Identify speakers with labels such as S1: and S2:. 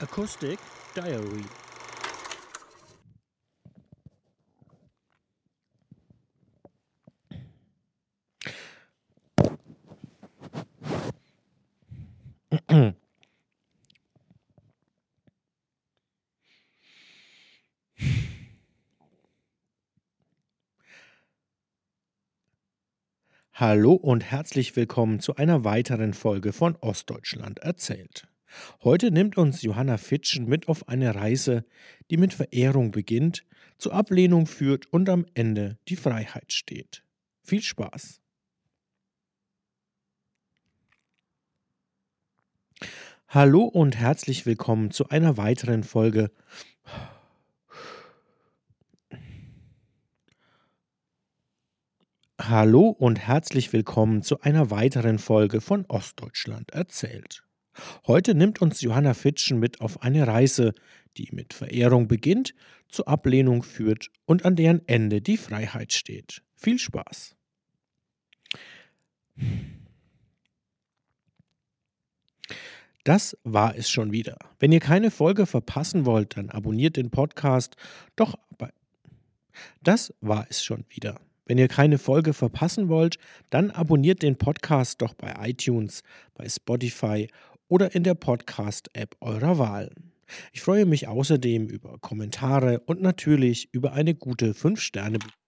S1: Acoustic Diary Hallo und herzlich willkommen zu einer weiteren Folge von Ostdeutschland erzählt. Heute nimmt uns Johanna Fitschen mit auf eine Reise, die mit Verehrung beginnt, zur Ablehnung führt und am Ende die Freiheit steht. Viel Spaß! Hallo und herzlich willkommen zu einer weiteren Folge Hallo und herzlich willkommen zu einer weiteren Folge von Ostdeutschland erzählt. Heute nimmt uns Johanna Fitschen mit auf eine Reise, die mit Verehrung beginnt, zur Ablehnung führt und an deren Ende die Freiheit steht. Viel Spaß! Das war es schon wieder. Wenn ihr keine Folge verpassen wollt, dann abonniert den Podcast doch bei. Das war es schon wieder. Wenn ihr keine Folge verpassen wollt, dann abonniert den Podcast doch bei iTunes, bei Spotify oder in der Podcast-App eurer Wahl. Ich freue mich außerdem über Kommentare und natürlich über eine gute 5-Sterne-Bewertung